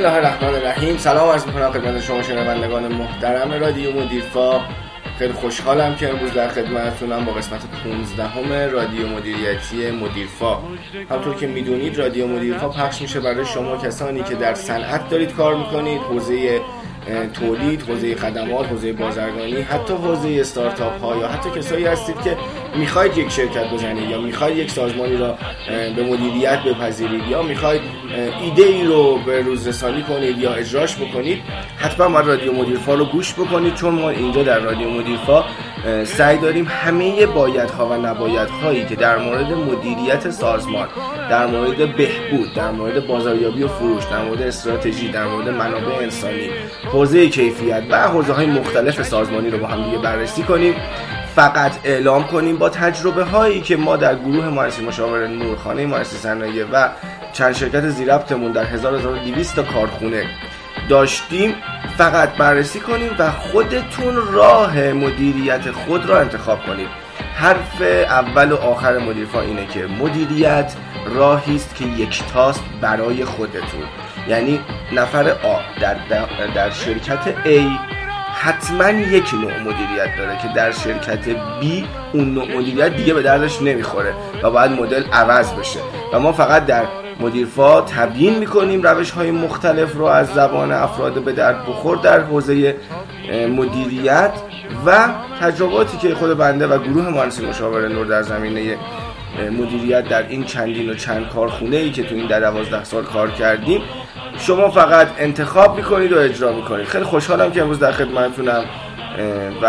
الله الرحمن الرحیم. سلام عرض می‌کنم خدمت شما شنوندگان محترم رادیو مدیرفا. خیلی خوشحالم که امروز در خدمتتونم با قسمت 15 همه رادیو مدیریتی مدیرفا. همطور که می‌دونید رادیو مدیرفا پخش میشه برای شما کسانی که در صنعت دارید کار می‌کنید حوزه تولید حوزه خدمات حوزه بازرگانی حتی حوزه استارتاپ ها یا حتی کسایی هستید که می‌خواید یک شرکت بزنید یا می‌خواید یک سازمانی را به مدیریت بپذیرید یا می‌خواید ایده ای رو به روز رسانی کنید یا اجراش بکنید حتما باید رادیو مدیرفا رو گوش بکنید چون ما اینجا در رادیو مدیرفا سعی داریم همه بایدها و نبایدهایی که در مورد مدیریت سازمان در مورد بهبود در مورد بازاریابی و فروش در مورد استراتژی در مورد منابع انسانی حوزه کیفیت و حوزه های مختلف سازمانی رو با هم دیگه بررسی کنیم. فقط اعلام کنیم با تجربه هایی که ما در گروه مؤسسه مشاور نورخانه مؤسسه صنایع و چند شرکت زیربطمون در 1200 تا کارخونه داشتیم فقط بررسی کنیم و خودتون راه مدیریت خود را انتخاب کنید حرف اول و آخر مدیرفا اینه که مدیریت راهی است که یکتاست برای خودتون. یعنی نفر آ در, در شرکت A حتما یک نوع مدیریت داره که در شرکت B اون نوع مدیریت دیگه به دردش نمی‌خوره و باید مدل عوض بشه. و ما فقط در مدیرفا تبیین می‌کنیم روش های مختلف رو از زبان افراد به درد بخور در حوزه مدیریت و تجرباتی که خود بنده و گروه مهندسی مشاور نور در زمینه مدیریت در این چندین و چند کارخونه ای که تو این در 12 سال کار کردیم. شما فقط انتخاب می‌کنید و اجرا می‌کنید. خیلی خوشحالم که امروز در خدمتتونم و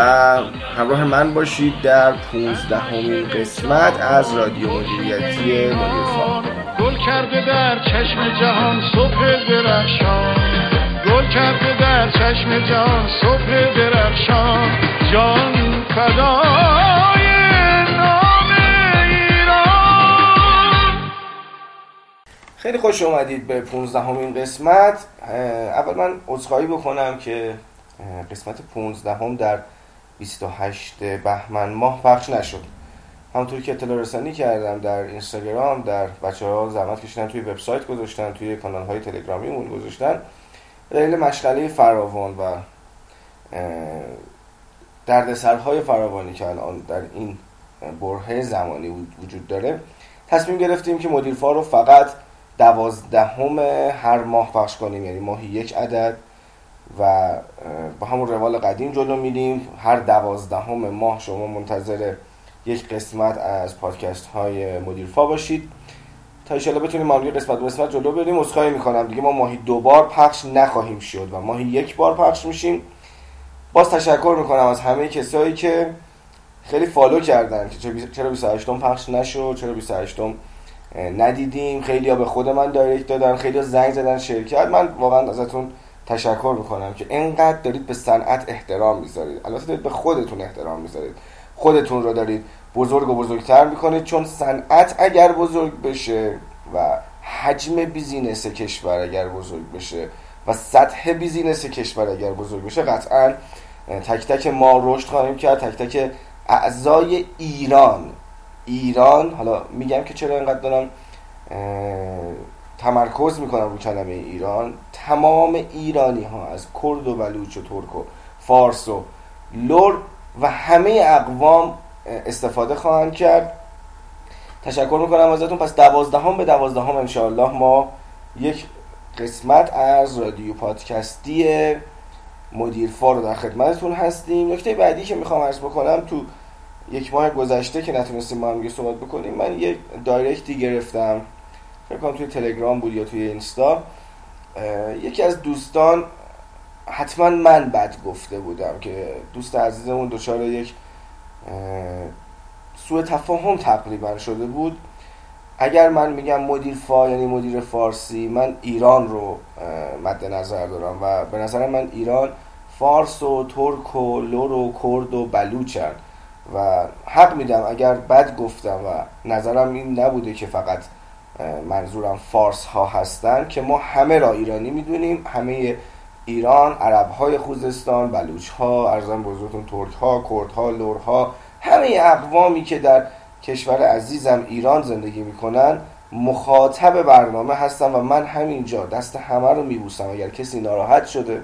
همراه من باشید در 15 همین قسمت از رادیو مدیریتی مدیرفا گل کرده در چشم جهان صبح درخشان. گل کرده در چشم جهان صبح درخشان. جان فدای خیلی خوش اومدید به 15 همین قسمت اول من عذرخواهی بکنم که قسمت 15 هم در 28 بهمن ماه پخش نشد. همونطور که اطلاع رسانی کردم در اینستاگرام در بچه ها زحمت کشیدن توی وبسایت گذاشتن توی کانال های تلگرامی مون گذاشتن دلیل مشغله فراوان و دردسرهای فراوانی که الان در این برهه زمانی وجود داره تصمیم گرفتیم که مدیرفا رو فقط دوازدهم هر ماه پخش کنیم یعنی ماهی یک عدد و با همون روال قدیم جلو میریم. هر دوازدهم ماه شما منتظر یک قسمت از پادکست های مدیرفا باشید. تا ایشالا بتونیم ما قسمت به قسمت جلو بریم. اسخای می‌کنم. دیگه ما ماهی دو بار پخش نخواهیم شد و ماهی یک بار پخش میشیم. باز تشکر می‌کنم از همه کسایی که خیلی follow کردن که چرا 28 پخش نشد چرا 28 ندیدیم. خیلی به خود من direct دادن خیلی زنگ زدن شرکت. من واقعا ازتون تشکر می‌کنم که اینقدر دارید به صنعت احترام می‌ذارید. البته دارید به خودتون احترام می‌ذارید. خودتون رو دارید بزرگ و بزرگتر می‌کنید. چون صنعت اگر بزرگ بشه و حجم business کشور اگر بزرگ بشه و سطح business کشور اگر بزرگ بشه قطعا تک تک ما رشد خواهیم کرد. تک تک اعضای ایران ایران حالا میگم که چرا اینقدر دارم تمرکز می‌کنم رو کلمه ایران. تمام ایرانی ها از کرد و بلوچ و ترک و فارس و لر و همه اقوام استفاده خواهند کرد. تشکر می‌کنم ازتون. پس دوازدهم به دوازدهم انشاءالله ما یک قسمت از رادیو پادکستی مدیر فار در خدمتتون هستیم. نکته بعدی که می‌خوام عرض بکنم تو یک ماه گذشته که نتونستیم با هم صحبت بکنیم من یک دایرکتی گرفتم. فکر کنم توی تلگرام بود یا توی اینستا. یکی از دوستان حتما من بد گفته بودم که دوست عزیزمون دچار یک سوء تفاهم تقریبا شده بود. اگر من میگم مدیر فا یعنی مدیر فارسی من ایران رو مد نظر دارم و به نظر من ایران فارس و ترک و لر و کرد و بلوچن. و حق میدم اگر بد گفتم و نظرم این نبوده که فقط منظورم فارس ها هستن که ما همه را ایرانی می‌دونیم همه ایران عرب های خوزستان بلوچ ها ارزان بزرگتون ترک ها کرد ها لر ها همه اقوامی که در کشور عزیزم ایران زندگی می‌کنن مخاطب برنامه هستم و من همینجا دست همه رو میبوسم. اگر کسی ناراحت شده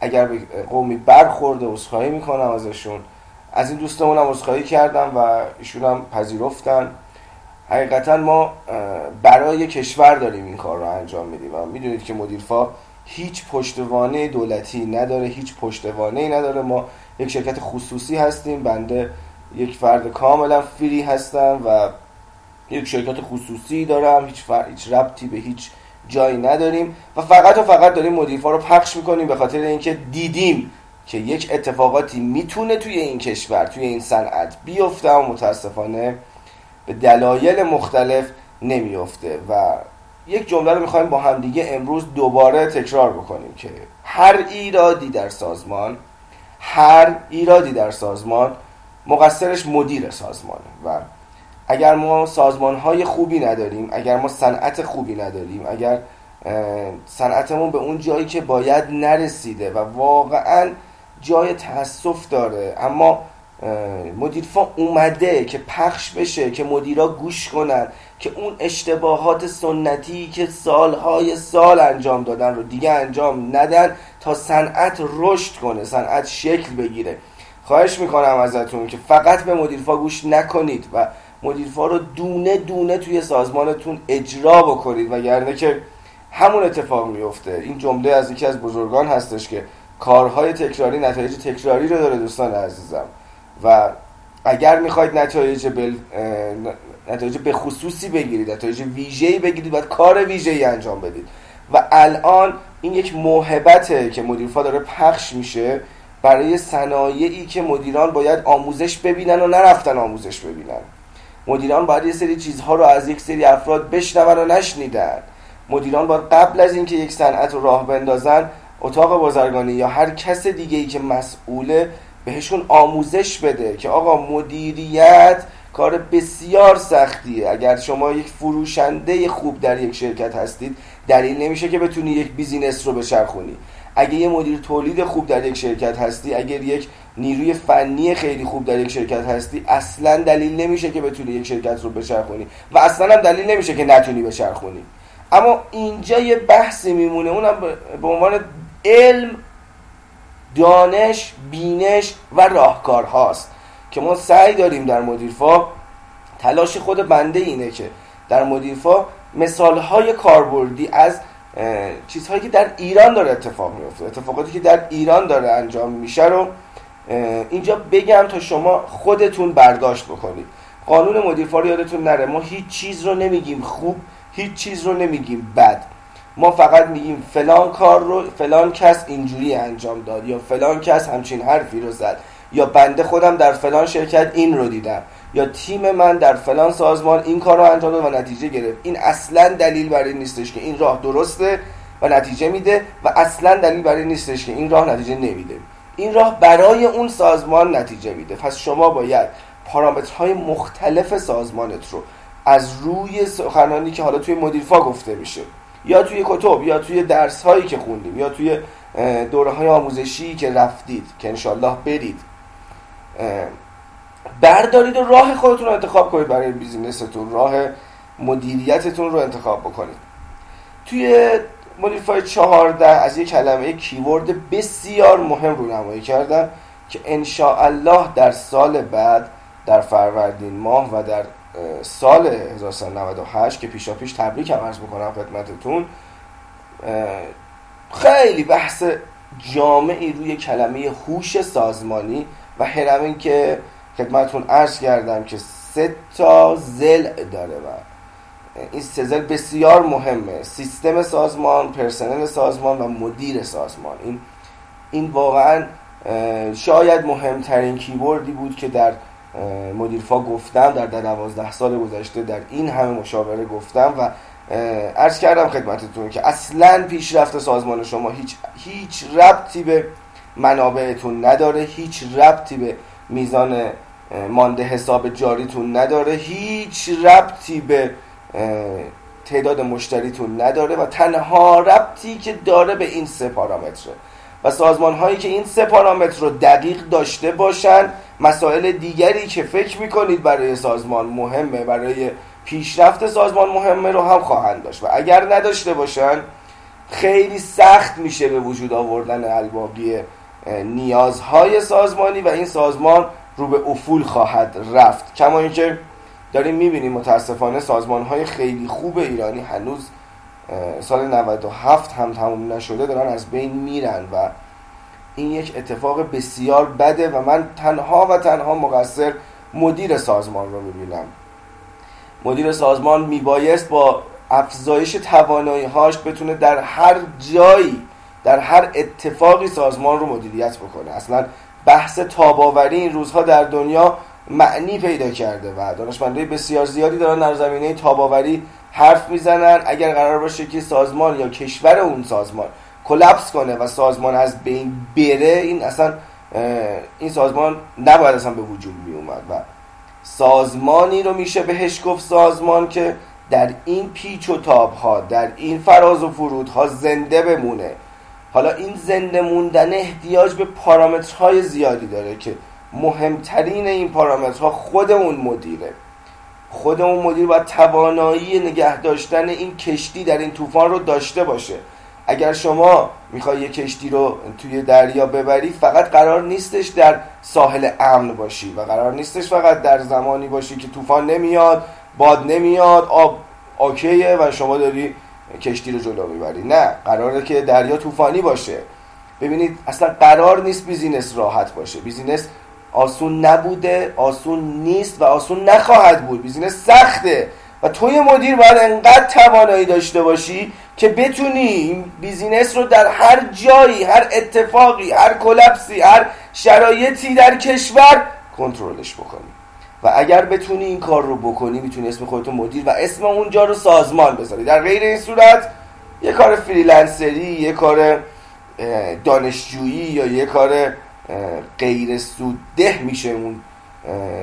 اگر قومی برخورده عذرخواهی می‌کنم ازشون از این دوستمون هم عذرخواهی کردم و ایشون هم پذیرفتن. حقیقتا ما برای کشور داریم این کار رو انجام میدیم و می‌دونید که مدیرفا هیچ پشتوانه دولتی نداره هیچ پشتوانه نداره. ما یک شرکت خصوصی هستیم بنده یک فرد کاملا فری هستم و یک شرکت خصوصی دارم. هیچ, فر... هیچ ربطی به هیچ جایی نداریم و فقط و فقط داریم مدیرفا رو پخش می‌کنیم به خاطر اینکه دیدیم که یک اتفاقاتی می‌تونه توی این کشور توی این صنعت بیفته و متاسفانه به دلایل مختلف نمیفته و یک جمله رو می‌خوایم با همدیگه امروز دوباره تکرار بکنیم که هر ایرادی در سازمان هر ایرادی در سازمان مقصرش مدیر سازمانه. و اگر ما سازمان های خوبی نداریم اگر ما صنعت خوبی نداریم اگر صنعتمون به اون جایی که باید نرسیده و واقعا جای تاسف داره. اما مدیرفا اومده که پخش بشه که مدیرا گوش کنن که اون اشتباهات سنتی که سالهای سال انجام دادن رو دیگه انجام ندن تا صنعت رشد کنه صنعت شکل بگیره. خواهش می‌کنم ازتون که فقط به مدیرفا گوش نکنید و مدیرفا رو دونه دونه توی سازمانتون اجرا بکنید. و گرنه که همون اتفاق میفته این جمله از یکی از بزرگان هستش که کارهای تکراری نتایج تکراری رو داره دوستان عزیزم. و اگر می‌خواید نتایج بل... نتایج به خصوصی بگیرید نتایج ویژه‌ای بگیرید باید کار ویژه‌ای انجام بدید. و الان این یک موهبته که مدیرفا داره پخش میشه برای صنایعی که مدیران باید آموزش ببینن و نرفتن آموزش ببینن. مدیران باید یه سری چیزها رو از یک سری افراد بشنون و نشنیدن. مدیران باید قبل از اینکه یک صنعت رو راه بندازن اتاق بازرگانی یا هر کس دیگه ای که مسئوله بهشون آموزش بده که آقا مدیریت کار بسیار سختیه. اگر شما یک فروشنده خوب در یک شرکت هستید دلیل نمیشه که بتونی یک بیزینس رو بچرخونی. اگه یه مدیر تولید خوب در یک شرکت هستی اگر یک نیروی فنی خیلی خوب در یک شرکت هستی اصلا دلیل نمیشه که بتونی یک شرکت رو بچرخونی و اصلا هم دلیل نمیشه که نتونی بچرخونی. اما اینجا یه بحثی میمونه اونم به عنوان علم دانش بینش و راهکار هاست که ما سعی داریم در مدیرفا تلاش خود بنده اینه که در مدیرفا مثال های کاربردی از چیزهایی که در ایران داره اتفاق میفته اتفاقاتی که در ایران داره انجام میشه رو اینجا بگم تا شما خودتون برداشت بکنید. قانون مدیرفا رو یادتون نره. ما هیچ چیز رو نمیگیم خوب هیچ چیز رو نمیگیم بد. ما فقط میگیم فلان کار رو فلان کس اینجوری انجام داد یا فلان کس همچین حرفی رو زد یا بنده خودم در فلان شرکت این رو دیدم یا تیم من در فلان سازمان این کار رو انجام داد و نتیجه گرفت. این اصلا دلیل برای نیستش که این راه درسته و نتیجه میده و اصلا دلیل برای نیستش که این راه نتیجه نمیده. این راه برای اون سازمان نتیجه میده. پس شما باید پارامترهای مختلف سازمانت رو از روی سخنانی که حالا توی مدیرفا گفته میشه یا توی کتب یا توی درس هایی که خوندیم یا توی دوره های آموزشی که رفتید که انشالله برید. بردارید و راه خودتون رو انتخاب کنید برای بیزینستون راه مدیریتتون رو انتخاب بکنید. توی مدیرفای چهارده از یک کلمه کیورد بسیار مهم رو نمایی کردم که انشاءالله در سال بعد در فروردین ماه و در سال 1998 که پیشا پیش تبریک هم عرض بکنم خدمتتون. خیلی بحث جامعی روی کلمه هوش سازمانی و هرم که خدمتتون عرض کردم که سه تا زل داره و این سه زل بسیار مهمه. سیستم سازمان پرسنل سازمان و مدیر سازمان. این این واقعا شاید مهمترین کیبوردی بود که در مدیرفا گفتم در در دوازده سال گذشته در این همه مشاوره گفتم و عرض کردم خدمتتون که اصلا پیشرفت سازمان شما هیچ هیچ ربطی به منابعتون نداره هیچ ربطی به میزان مانده حساب جاریتون نداره هیچ ربطی به تعداد مشتریتون نداره و تنها ربطی که داره به این سه پارامتره. و سازمان هایی که این سه پارامتر رو دقیق داشته باشن مسائل دیگری که فکر می‌کنید برای سازمان مهمه برای پیشرفت سازمان مهمه رو هم خواهند داشت. و اگر نداشته باشن خیلی سخت میشه به وجود آوردن الباقی نیازهای سازمانی و این سازمان رو به افول خواهد رفت. کما اینکه داریم می‌بینیم متاسفانه سازمان های خیلی خوب ایرانی هنوز سال 97 هم تموم نشده دارن از بین میرن و این یک اتفاق بسیار بده و من تنها و تنها مقصر مدیر سازمان رو می‌بینم. مدیر سازمان میبایست با افزایش توانایی هاش بتونه در هر جایی در هر اتفاقی سازمان رو مدیریت بکنه. اصلا بحث تاباوری این روزها در دنیا معنی پیدا کرده و دانشمندای بسیار زیادی دارن در زمینه تاباوری حرف می‌زنن. اگر قرار باشه که سازمان یا کشور اون سازمان کلپس کنه و سازمان از بین بره این اصلا این سازمان نباید اصلا به وجود می اومد و سازمانی رو میشه بهش گفت سازمان که در این پیچ و تاب ها در این فراز و فرود ها زنده بمونه. حالا این زنده موندن احتیاج به پارامترهای زیادی داره که مهمترین این پارامترها خود اون مدیره. خود اون مدیر باید توانایی نگه داشتن این کشتی در این طوفان رو داشته باشه. اگر شما می‌خوای یه کشتی رو توی دریا ببری فقط قرار نیستش در ساحل امن باشی و قرار نیستش فقط در زمانی باشی که طوفان نمیاد باد نمیاد آب OK ه و شما داری کشتی رو جلو می‌بری. نه قراره که دریا طوفانی باشه. ببینید اصلا قرار نیست business راحت باشه. business آسون نبوده آسون نیست و آسون نخواهد بود. business سخته. و توی مدیر باید انقدر توانایی داشته باشی که بتونی این business رو در هر جایی هر اتفاقی هر collapse ی هر شرایطی در کشور کنترلش بکنی. و اگر بتونی این کار رو بکنی می‌تونی اسم خودتو مدیر و اسم اونجا رو سازمان بذاری. در غیر این صورت یه کار freelancer ی یه کار دانشجویی یا یه کار غیر سودده میشه اون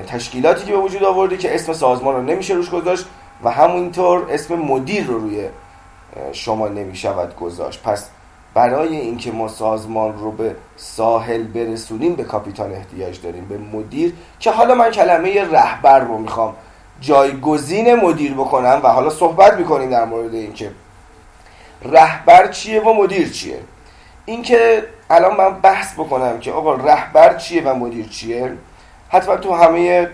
تشکیلاتی که به وجود آورده که اسم سازمان رو نمیشه روش گذاشت و همونطور اسم مدیر رو روی شما نمی‌شود گذاشت. پس برای اینکه ما سازمان رو به ساحل برسونیم به کاپیتان احتیاج داریم به مدیر که حالا من کلمه رهبر رو می‌خوام جایگزین مدیر بکنم و حالا صحبت می‌کنیم در مورد اینکه رهبر چیه و مدیر چیه. اینکه الان من بحث بکنم که آقا رهبر چیه و مدیر چیه؟ حتما تو همه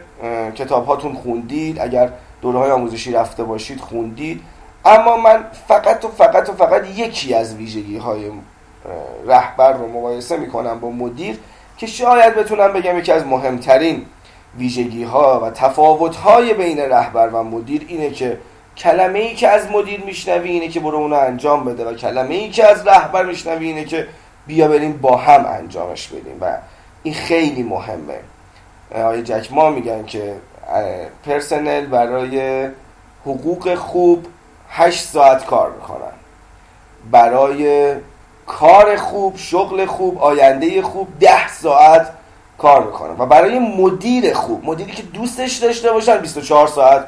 کتاب هاتون خوندید اگر دوره های آموزشی رفته باشید خوندید. اما من فقط و فقط و فقط یکی از ویژگی های رهبر رو مقایسه می‌کنم با مدیر که شاید بتونم بگم یکی از مهمترین ویژگی ها و تفاوت های بین رهبر و مدیر اینه که کلمه ای که از مدیر میشنوی اینه که برو اونو انجام بده و کلمه ای که از رهبر میشنوی اینه که بیا بریم با هم انجامش بدیم. و این خیلی مهمه. آقای جک ما میگن که پرسنل برای حقوق خوب هشت ساعت کار می‌کنن برای کار خوب شغل خوب آینده خوب ده ساعت کار می‌کنن و برای مدیر خوب مدیری که دوستش داشته باشن 24 ساعت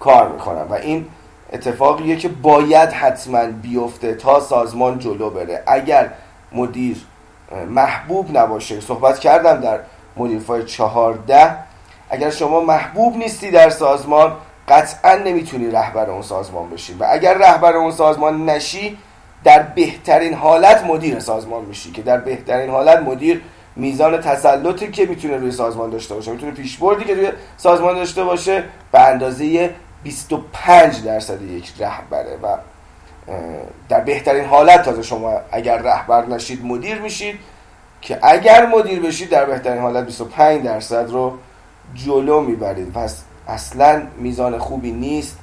کار می‌کنن. و این اتفاقیه که باید حتما بیفته تا سازمان جلو بره. اگر مدیر محبوب نباشه صحبت کردم در مدیر فای چهارده اگر شما محبوب نیستی در سازمان قطعا نمی‌تونی رهبر اون سازمان بشی. و اگر رهبر اون سازمان نشی در بهترین حالت مدیر سازمان میشی. که در بهترین حالت مدیر میزان تسلطی که می‌تونه روی سازمان داشته باشه می‌تونه پیشبردی که روی سازمان داشته باشه به اندازه 25 درصد یک رهبره و در بهترین حالت تازه شما اگر رهبر نشید مدیر میشید که اگر مدیر بشید در بهترین حالت 25 درصد رو جلو می‌برید. پس اصلا میزان خوبی نیست.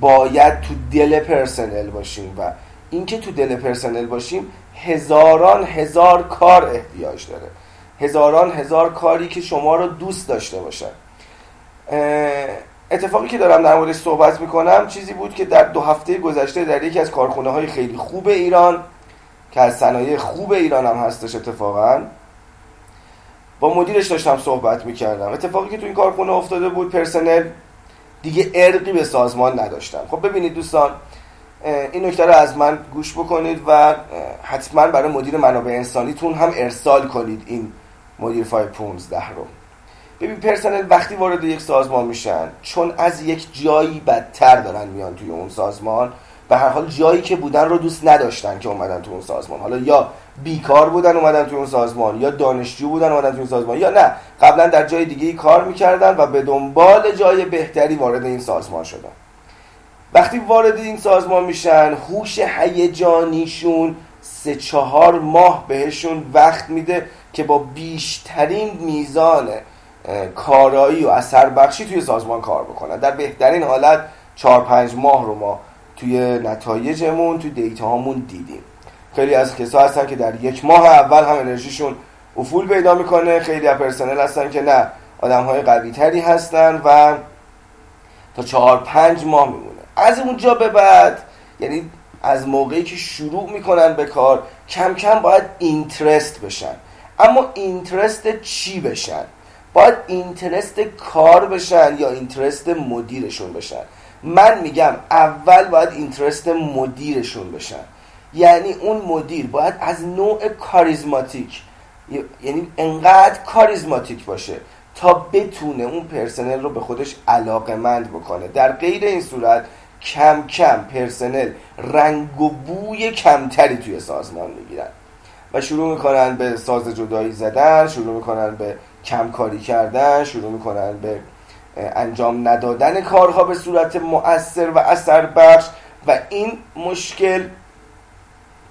باید تو دل پرسنل باشیم و اینکه تو دل پرسنل باشیم هزاران هزار کار احتیاج داره. هزاران هزار کاری که شما رو دوست داشته باشن. اتفاقی که دارم در موردش صحبت می‌کنم چیزی بود که در دو هفته گذشته در یکی از کارخونه های خیلی خوب ایران که از صنایع خوب ایران هم هستش اتفاقا با مدیرش داشتم صحبت می‌کردم. اتفاقی که تو این کارخونه افتاده بود پرسنل دیگه ارقی به سازمان نداشتن خب ببینید دوستان این نکته رو از من گوش بکنید و حتما برای مدیر منابع انسانیتون هم ارسال کنید این مدیر فای 15 رو. ببین پرسنل وقتی وارد یک سازمان میشن چون از یک جایی بدتر دارن میان توی اون سازمان به هر حال جایی که بودن رو دوست نداشتن که اومدن تو اون سازمان. حالا یا بیکار بودن اومدن تو اون سازمان یا دانشجو بودن اومدن تو اون سازمان یا نه. قبلا در جای دیگه کار می‌کردن و به دنبال جای بهتری وارد این سازمان شدن. وقتی وارد این سازمان میشن هوش هیجانیشون سه چهار ماه بهشون وقت میده که با بیشترین میزان کارایی و اثر بخشی توی سازمان کار بکنن. در بهترین حالت چهار پنج ماه رو ما توی نتایجمون توی دیتا هامون دیدیم. خیلی از کسا هستن که در یک ماه اول هم انرژیشون افول پیدا می‌کنه. خیلی از پرسنل هستن که نه آدم های قوی تری هستن و تا چهار پنج ماه میمونه. از اونجا به بعد یعنی از موقعی که شروع می‌کنن به کار کم کم باید interest بشن. اما interest چی بشن؟ باید interest کار بشن یا interest مدیرشون بشن. من میگم اول باید interest مدیرشون بشن. یعنی اون مدیر باید از نوع کاریزماتیک یعنی انقدر کاریزماتیک باشه تا بتونه اون پرسنل رو به خودش علاقه مند بکنه. در غیر این صورت کم کم پرسنل رنگ و بوی کمتری توی سازمان می‌گیرن. و شروع می‌کنن به ساز جدایی زدن شروع می‌کنن به کمکاری کردن شروع می‌کنن به انجام ندادن کارها به صورت مؤثر و اثر بخش و این مشکل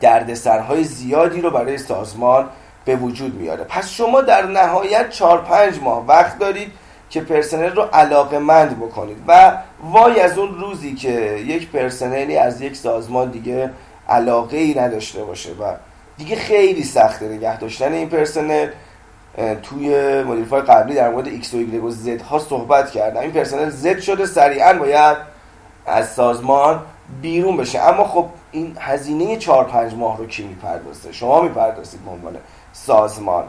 دردسرهای زیادی رو برای سازمان به وجود میاره. پس شما در نهایت 4 پنج ماه وقت دارید که پرسنل رو علاقه مند بکنید و وای از اون روزی که یک پرسنلی از یک سازمان دیگه علاقه ای نداشته باشه و دیگه خیلی سخته نگه داشتن این پرسنل. توی مدیرفای قبلی در مورد X و Y و Z ها صحبت کردم این پرسنل Z شده سریعا باید از سازمان بیرون بشه. اما خب این هزینه 4 5 ماه رو کی می‌پردازه؟ شما می‌پردازید به عنوان سازمان.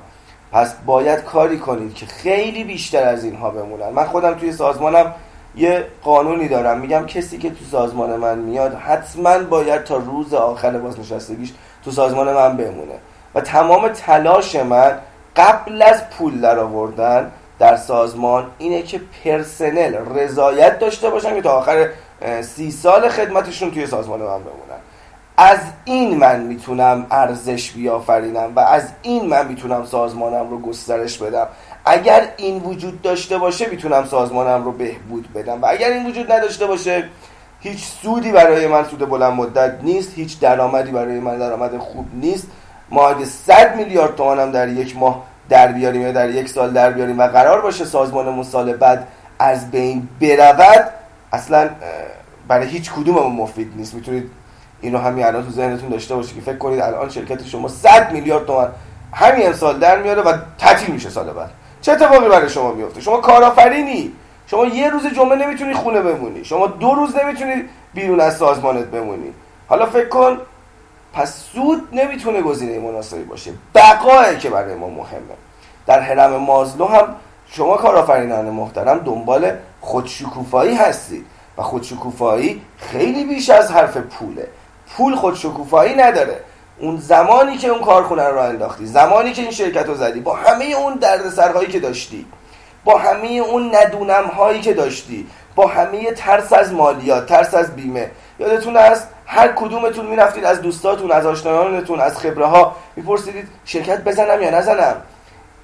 پس باید کاری کنید که خیلی بیشتر از اینها بمونن. من خودم توی سازمانم یه قانونی دارم. میگم کسی که تو سازمان من میاد حتما باید تا روز آخر بازنشستگیش تو سازمان من بمونه. و تمام تلاش من قبل از پول در آوردن در سازمان اینه که پرسنل رضایت داشته باشن که تا آخر سی سال خدمتشون توی سازمان من بمونن. از این من می‌تونم ارزش بیافرینم و از این من می‌تونم سازمانم رو گسترش بدم. اگر این وجود داشته باشه می‌تونم سازمانم رو بهبود بدم. و اگر این وجود نداشته باشه هیچ سودی برای من سود بلند مدت نیست هیچ درآمدی برای من درآمد خوب نیست. ما اگه 100 میلیارد تومانم در یک ماه در بیاریم یا در یک سال در بیاریم و قرار باشه سازمانمون سال بعد از بین برود اصلا برای هیچ کدوممون مفید نیست. می‌تونید اینو همین الان تو ذهنتون داشته باشید که فکر کنید الان شرکت شما 100 میلیارد تومان همین امسال در میاره و تعطیل میشه سال بعد. چه اتفاقی برای شما میفته شما کارآفرینی. شما یه روز جمعه نمی‌تونی خونه بمونی. شما دو روز نمی‌تونی بیرون از سازمانت بمونی. حالا فکر کن پس سود نمی‌تونه گزینه مناسبی باشه. بقایه که برای ما مهمه. در حرم مازلو هم شما کارآفرینان محترم دنبال خودشکوفایی هستید و خودشکوفایی خیلی بیش از حرف پوله. پول خودشکوفایی نداره. اون زمانی که اون کارخونه رو انداختی زمانی که این شرکت رو زدی با همه اون دردسرهایی که داشتی با همه اون ندونم هایی که داشتی با همه ترس از مالیات ترس از بیمه. یادتون است هر کدومتون می‌رفتید از دوستاتون از آشنایانتون از خبره ها میپرسیدید شرکت بزنم یا نزنم.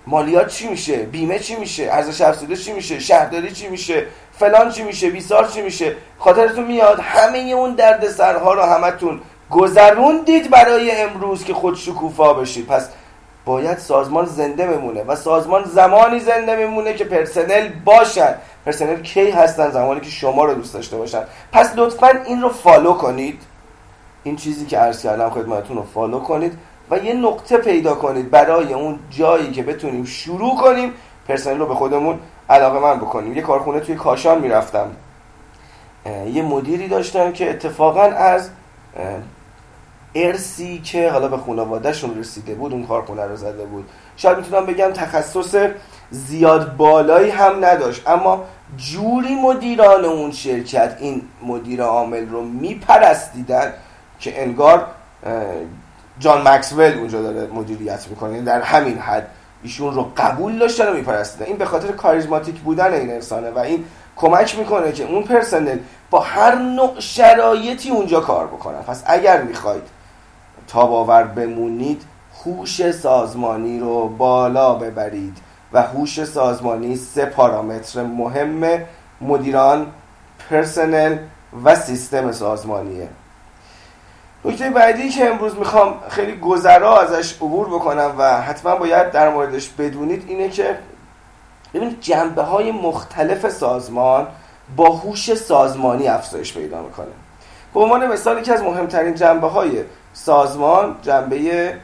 مالیات چی میشه؟ بیمه چی میشه؟ ارزش افزوده چی میشه؟ شهرداری چی میشه؟ فلان چی میشه؟ بیسار چی میشه؟ خاطرتون میاد؟ همه اون درد سرها رو همتون گذروندید برای امروز که خود شکوفا بشید. پس باید سازمان زنده بمونه و سازمان زمانی زنده بمونه که پرسنل باشن. پرسنل کی هستن؟ زمانی که شما رو دوست داشته باشن. پس لطفا این رو follow کنید. این چیزی که عرض کردم خدمتتون رو follow کنید. و یه نقطه پیدا کنید برای اون جایی که بتونیم شروع کنیم پرسنل رو به خودمون علاقه من بکنیم. یه کارخونه توی کاشان می‌رفتم. یه مدیری داشتم که اتفاقا از ارسی که حالا به خانوادهشون رسیده بود اون کارخونه رو زده بود. شاید می‌تونم بگم تخصص زیاد بالایی هم نداشت اما جوری مدیران اون شرکت این مدیر عامل رو میپرستیدن که انگار جان مکسول اونجا داره مدیریت می‌کنه. یعنی در همین حد ایشون رو قبول داشتن و میپرستیدن این به خاطر کاریزماتیک بودن این انسانه و این کمک می‌کنه که اون پرسنل با هر نوع شرایطی اونجا کار بکنن پس اگر می‌خواید تاباور بمونید هوش سازمانی رو بالا ببرید و هوش سازمانی سه پارامتر مهم مدیران پرسنل و سیستم سازمانیه. نکته بعدی که امروز می‌خوام خیلی گذرا ازش عبور بکنم و حتما باید در موردش بدونید اینه که ببینید جنبه های مختلف سازمان با هوش سازمانی افزایش پیدا می‌کنه. به عنوان مثال که از مهمترین جنبه های سازمان جنبه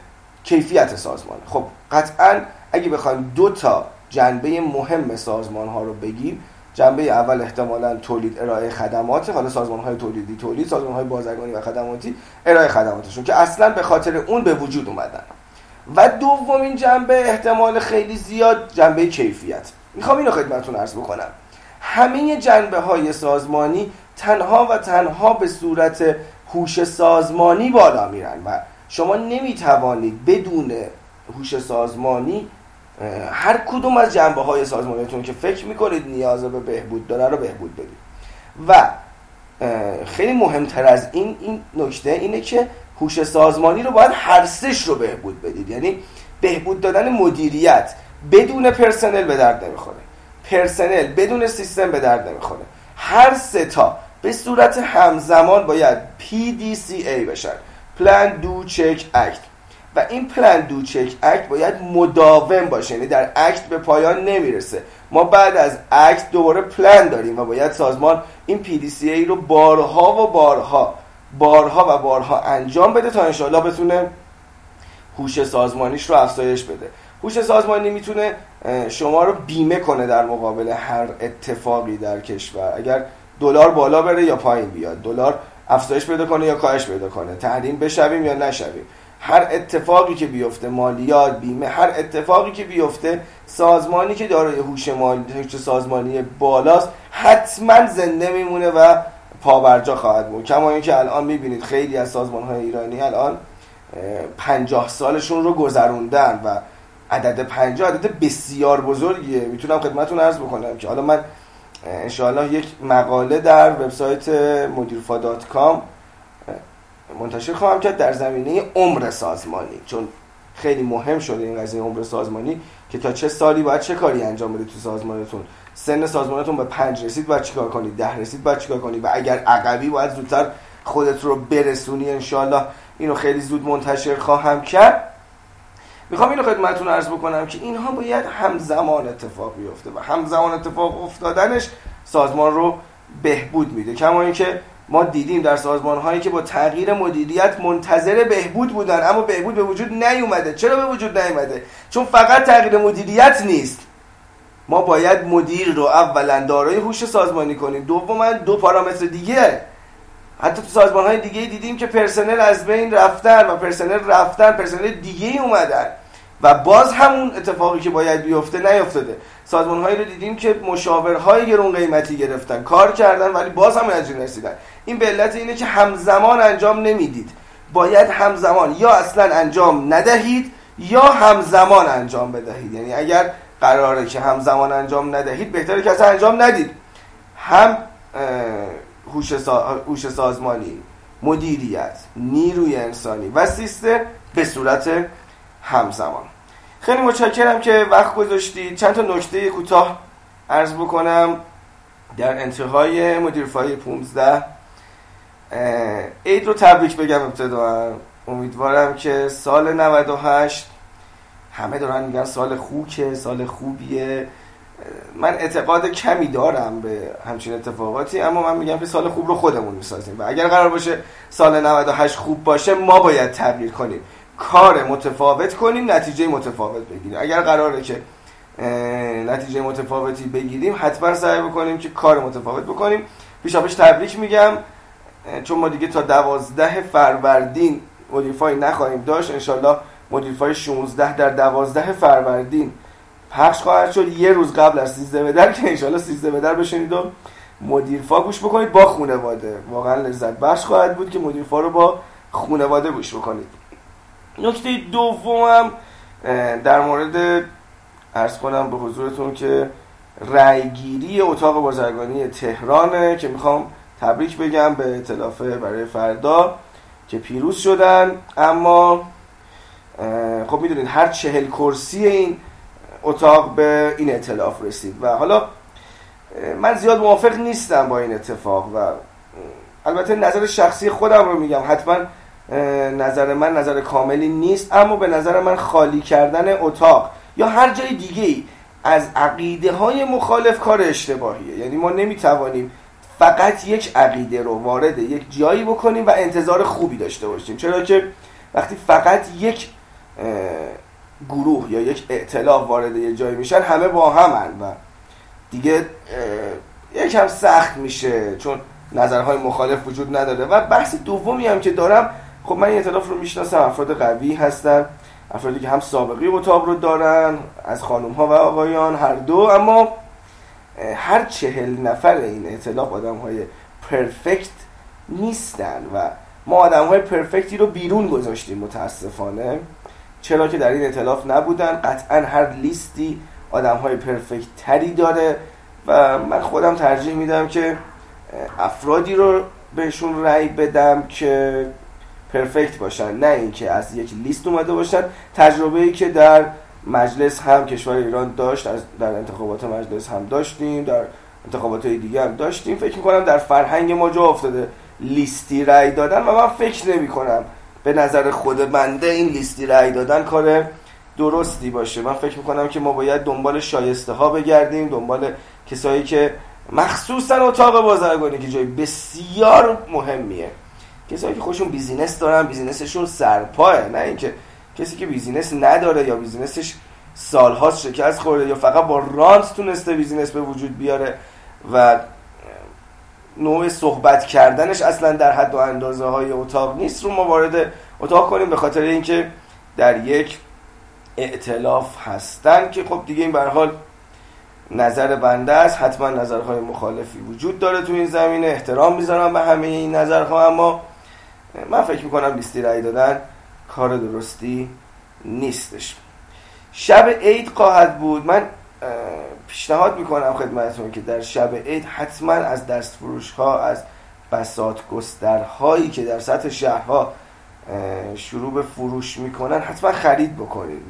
کیفیت سازمان. خب قطعا اگه بخوایم دو تا جنبه مهم سازمان ها رو بگیم جنبه اول احتمالا تولید ارائه خدمات حالا سازمان های تولیدی تولید سازمان های بازرگانی و خدماتی ارائه خدماتشون که اصلا به خاطر اون به وجود اومدن. و دومین جنبه احتمال خیلی زیاد جنبه کیفیت. می‌خوام اینو خدمتتون عرض بکنم. همه جنبه های سازمانی تنها و تنها به صورت هوش سازمانی بالا میرن و شما نمی‌توانید بدون هوش سازمانی هر کدوم از جنبه های سازمانیتون که فکر می‌کنید نیاز به بهبود داره رو بهبود بدید. و خیلی مهمتر از این این نکته اینه که هوش سازمانی رو باید هر سش رو بهبود بدید. یعنی بهبود دادن مدیریت بدون پرسنل به درد نمی‌خوره. پرسنل بدون سیستم به درد نمی‌خوره. هر سه تا به صورت همزمان باید PDCA بشن. پلان دو چک اکت و این پلن دو چک اکت باید مداوم باشه یعنی در اکت به پایان نمی‌رسه. ما بعد از اکت دوباره پلن داریم و باید سازمان این PDCA رو بارها و بارها بارها و بارها انجام بده تا انشاءالله بتونه هوش سازمانیش رو افزایش بده. هوش سازمانی می‌تونه شما رو بیمه کنه در مقابل هر اتفاقی در کشور. اگر دلار بالا بره یا پایین بیاد دلار افزایش پیدا کنه یا کاهش پیدا کنه. تحریم بشویم یا نشویم. هر اتفاقی که بیفته مالیات بیمه هر اتفاقی که بیفته سازمانی که دارای هوش مالی هوش سازمانی بالاست حتما زنده میمونه و پابرجا خواهد بود. کما اینکه الان می‌بینید خیلی از سازمان های ایرانی الان پنجاه سالشون رو گذروندن و عدد پنجاه عدد بسیار بزرگیه. می‌تونم خدمتون عرض بکنم که حالا من انشاءالله یک مقاله در وبسایت مدیرفا دات کام منتشر خواهم کرد در زمینه عمر سازمانی. چون خیلی مهم شده این قضیه عمر سازمانی که تا چه سالی باید چه کاری انجام بدید تو سازمانتون. سن سازمانتون به پنج رسید باید چیکار کنید ده رسید باید چیکار کنید و اگر عقبی باید زودتر خودت رو برسونی انشالله اینو خیلی زود منتشر خواهم کرد. می‌خوام اینو خدمتتون عرض بکنم که اینها باید همزمان اتفاق بیفته و همزمان اتفاق افتادنش سازمان رو بهبود میده. کما اینکه ما دیدیم در سازمان هایی که با تغییر مدیریت منتظر بهبود بودن اما بهبود به وجود نیومده. چرا به وجود نیومده؟ چون فقط تغییر مدیریت نیست. ما باید مدیر رو اولا دارای هوش سازمانی کنیم. دوما دو پارامتر دیگه. حتی تو سازمان های دیگه دیدیم که پرسنل از بین رفتن و پرسنل رفتن پرسنل دیگه اومدن. و باز همون اتفاقی که باید بیفته نیفتاده. سازمان هایی رو دیدیم که مشاورهای گرون قیمتی گرفتن کار کردن ولی باز هم نتیجه نرسیدن این به علت اینه که همزمان انجام نمی‌دید. باید همزمان یا اصلا انجام ندهید یا همزمان انجام بدهید. یعنی اگر قراره که همزمان انجام ندهید بهتره که اصلا انجام ندید. هم هوش سازمانی مدیریت نیروی انسانی و سیستم به صورت همزمان. خیلی متشکرم که وقت گذاشتید. چند تا نکته کوتاه عرض بکنم. در انتهای مدیر فای 15 عید رو تبریک بگم ابتدا. امیدوارم که سال 98 همه دارن میگن سال خوکه سال خوبیه. من اعتقاد کمی دارم به همچین اتفاقاتی اما من میگم که سال خوب رو خودمون می‌سازیم. و اگر قرار باشه سال 98 خوب باشه ما باید تغییر کنیم. کار متفاوت کنیم نتیجه متفاوت بگیریم. اگر قراره که نتیجه متفاوتی بگیریم حتما سعی بکنیم که کار متفاوت بکنیم. پیشا پیش تبریک میگم. چون ما دیگه تا دوازده فروردین مدیرفای نخواهیم داشت انشالله مدیرفای 16 در دوازده فروردین پخش خواهد شد. یه روز قبل از سیزده بدر که انشالله سیزده بدر بشنید و مدیرفا گوش بکنید با خونواده واقعا لذت بخش خواهد بود که مدیرفا رو با خونواده گوش بکنید. نکته دومم در مورد ارز کنم به حضورتون که رأیگیری اتاق بازرگانی تهرانه که می‌خوام تبریک بگم به اطلافه برای فردا که پیروز شدن. اما خب می‌دونید هر چهل کرسی این اتاق به این اطلاف رسید و حالا من زیاد موافق نیستم با این اتفاق و البته نظر شخصی خودم رو میگم. حتما نظر من نظر کاملی نیست اما به نظر من خالی کردن اتاق یا هر جای دیگه ای از عقیده های مخالف کار اشتباهیه. یعنی ما نمی‌توانیم فقط یک عقیده رو وارد یک جایی بکنیم و انتظار خوبی داشته باشیم. چرا که وقتی فقط یک گروه یا یک اعتلاف وارد یه جایی میشن همه با همن و دیگه یکم سخت میشه چون نظرهای مخالف وجود نداره. و بحث دومی هم که دارم خب من این اعتلاف رو می‌شناسم افراد قوی هستن افرادی که هم سابقی اتاق رو دارن از خانوم ها و آقایان هر دو اما هر چهل نفر این اعتلاف آدم های پرفکت نیستن و ما آدم های پرفکتی رو بیرون گذاشتیم متاسفانه. چرا که در این اطلاف نبودن. قطعا هر لیستی آدم های پرفکت تری داره و من خودم ترجیح میدم که افرادی رو بهشون رأی بدم که پرفکت باشن. نه اینکه از یک لیست اومده باشن. تجربه ای که در مجلس هم کشور ایران داشت در انتخابات مجلس هم داشتیم در انتخابات دیگه هم داشتیم. فکر می‌کنم در فرهنگ ما جا افتاده. لیستی رأی دادن و من فکر نمی کنم به نظر خود بنده این لیستی رأی دادن کار درستی باشه. من فکر می‌کنم که ما باید دنبال شایسته ها بگردیم دنبال کسایی که مخصوصا اتاق بازرگانی که جای بسیار مهمیه. کسایی که خودشون business دارن business شون سرپاه نه اینکه کسی که business نداره یا business ش سالهاست شکست خورده یا فقط با رانت تونسته business به وجود بیاره و نوع صحبت کردنش اصلا در حد و اندازه های اتاق نیست رو ما وارد اتاق کنیم به خاطر اینکه در یک ائتلاف هستن که خب دیگه این به هر حال نظر بنده است. حتما نظرهای مخالفی وجود داره تو این زمینه. احترام می‌ذارم به همه این نظرها اما من فکر می‌کنم لیستی رأی دادن کار درستی نیستش. شب عید خواهد بود. من پیشنهاد می‌کنم خدمتتون که در شب عید حتما از دست فروش ها از بسات گسترهایی که در سطح شهرها شروع به فروش می‌کنن حتما خرید بکنید.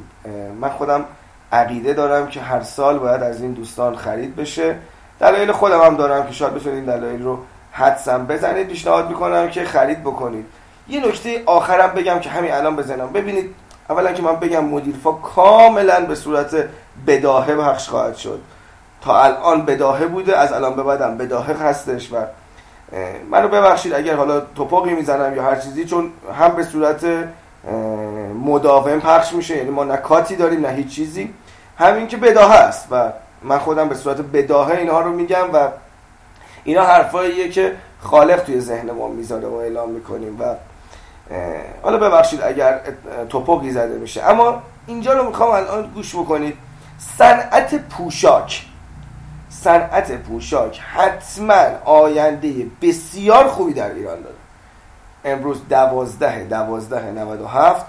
من خودم عقیده دارم که هر سال باید از این دوستان خرید بشه. دلایل خودم هم دارم که شاید بتونید دلایل رو حدسم بزنید. پیشنهاد می‌کنم که خرید بکنید. یه نکته آخرم بگم که همین الان بزنم. ببینید اولا که من بگم مدیرفا کاملا به صورت بداهه پخش خواهد شد. تا الان بداهه بوده از الان به بعدم بداهه هستش و منو ببخشید اگر حالا توپاقی می‌زنم یا هر چیزی چون هم به صورت مداوم پخش میشه یعنی ما نه کاتی داریم نه هیچ چیزی. همین که بداهه است و من خودم به صورت بداهه اینها رو میگم و اینا حرفاییه که خالق توی ذهن ما می‌ذاره و اعلام می‌کنیم و حالا ببخشید اگر توپقی زده میشه. اما اینجا رو می‌خوام الان گوش بکنید. صنعت پوشاک. صنعت پوشاک حتما آینده بسیار خوبی در ایران داره. امروز دوازده دوازده نود و هفت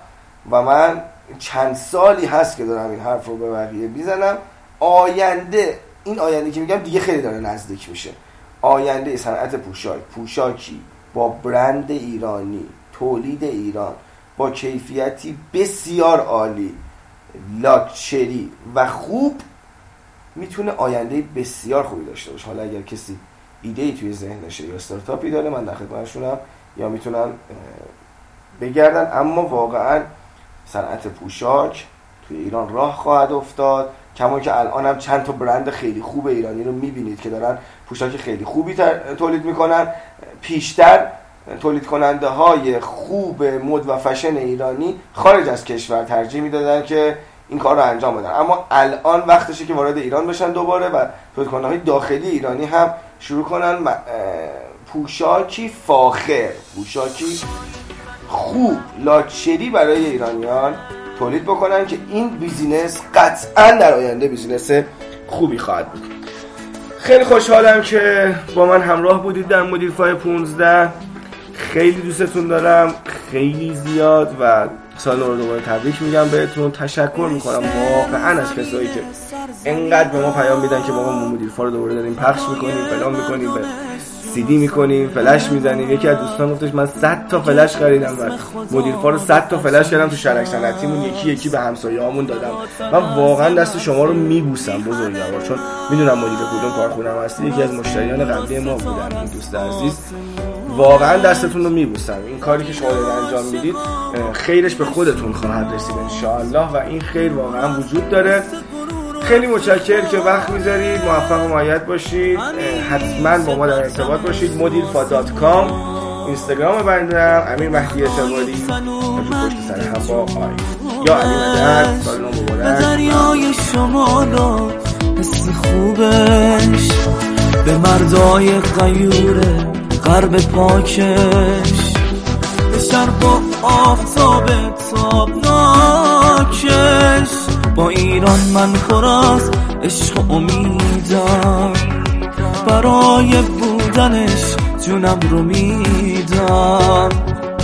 و من چند سالی هست که دارم این حرف رو به بقیه می‌زنم. آینده این آینده که میگم دیگه خیلی داره نزدیک میشه. آینده صنعت پوشاک. پوشاکی با برند ایرانی. تولید ایران با کیفیتی بسیار عالی لاکچری و خوب می‌تونه آینده بسیار خوبی داشته باشه. حالا اگر کسی ایده ای توی ذهنشه یا استارتاپی داره من در خدمتشونم. یا می‌تونن بگردن. اما واقعا صنعت پوشاک توی ایران راه خواهد افتاد. کما که الان هم چند تا برند خیلی خوب ایرانی رو می‌بینید که دارن پوشاک خیلی خوبی تولید می‌کنن. پیشتر تولید کننده های خوب مد و فشن ایرانی خارج از کشور ترجیح می‌دادن که این کار رو انجام بدن. اما الان وقتشه که وارد ایران بشن دوباره و تولید کننده های داخلی ایرانی هم شروع کنن. پوشاکی فاخر. پوشاکی خوب لاکچری برای ایرانیان تولید بکنن که این business قطعا در آینده business خوبی خواهد بود. خیلی خوشحالم که با من همراه بودید در مدیرفا 15 خیلی دوستتون دارم. خیلی زیاد و سال رو دوباره تبریک میگم بهتون. تشکر می‌کنم واقعا از کسایی که انقدر به ما پیام میدن که ما مدیر رو دوباره داریم پخش می‌کنیم فلان می‌کنیم به سیدی می‌کنیم فلش می‌زنیم. یکی از دوستان گفتش من 100 تا فلش خریدم و مدیر رو 100 تا فلش کردم تو شرک صنعتیمون. یکی یکی به همسایه‌هامون دادم. من واقعا دست شما رو میبوسم بزرگوار چون می‌دونم مدیر کدوم کارخونم هستی. یکی از مشتریان قبلی ما بودن این دوست عزیز. واقعا دستتون رو میبوسم. این کاری که شما دارید انجام می‌دید خیرش به خودتون خواهد رسید انشاءالله و این خیر واقعا وجود داره. خیلی متشکر که وقت می‌ذارید. موفق و معید باشید. حتما با ما در ارتباط باشید. مدیرفا دات کام اینستاگرام بندم امیر مهدی اعتباری پشت سر هم با آی. یا علی مدد سال مبارک دریای شما حس خوبش به مردای قیوره غرب پاکش. شرق و آفتاب تابناکش. با ایران من پر از عشق و امیدم برای بودنش جونم رو میدم.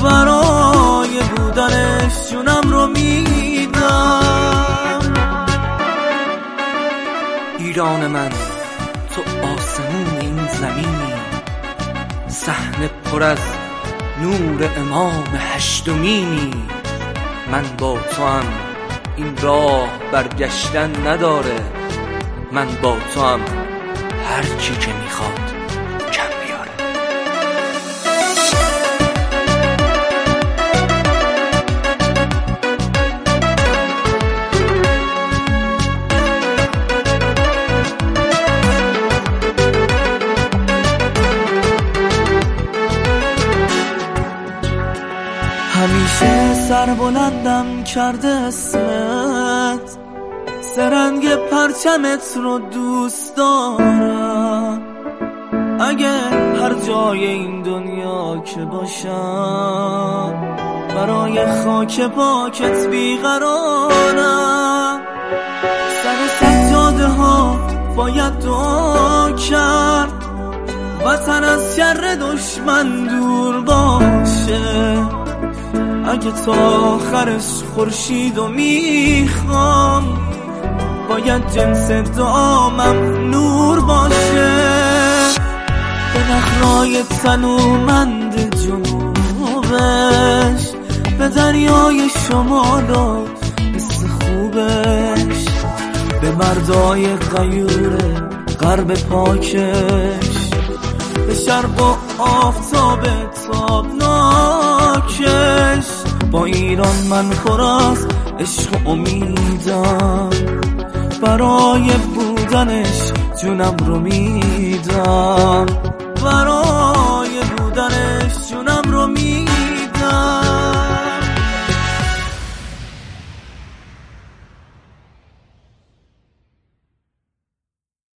برای بودنش جونم رو میدم. ایران من تو آسمون این زمینی صحنه پر از نور امام هشتمینی. من با تو هم این راه برگشتن نداره. من با تو هم هر چی که می‌خواد. سر بلندم کرده اسمت. سرنگ پرچمت رو دوست دارم. اگه هر جای این دنیا که باشم برای خاک پاکت بیقرارم. سر سجاده ها باید دعا کرد. وطن از شر دشمن دور باشه. اگه تا آخرش خورشید و می‌خوام باید جنس دامم نور باشه. به نخرای تنومند جنوبش به دریای شمال و حس خوبش. به مردای قیور غرب پاکش به شرق و آفتاب تابناکش. با ایران من خراز عشق و امیدم برای بودنش جونم رو میدم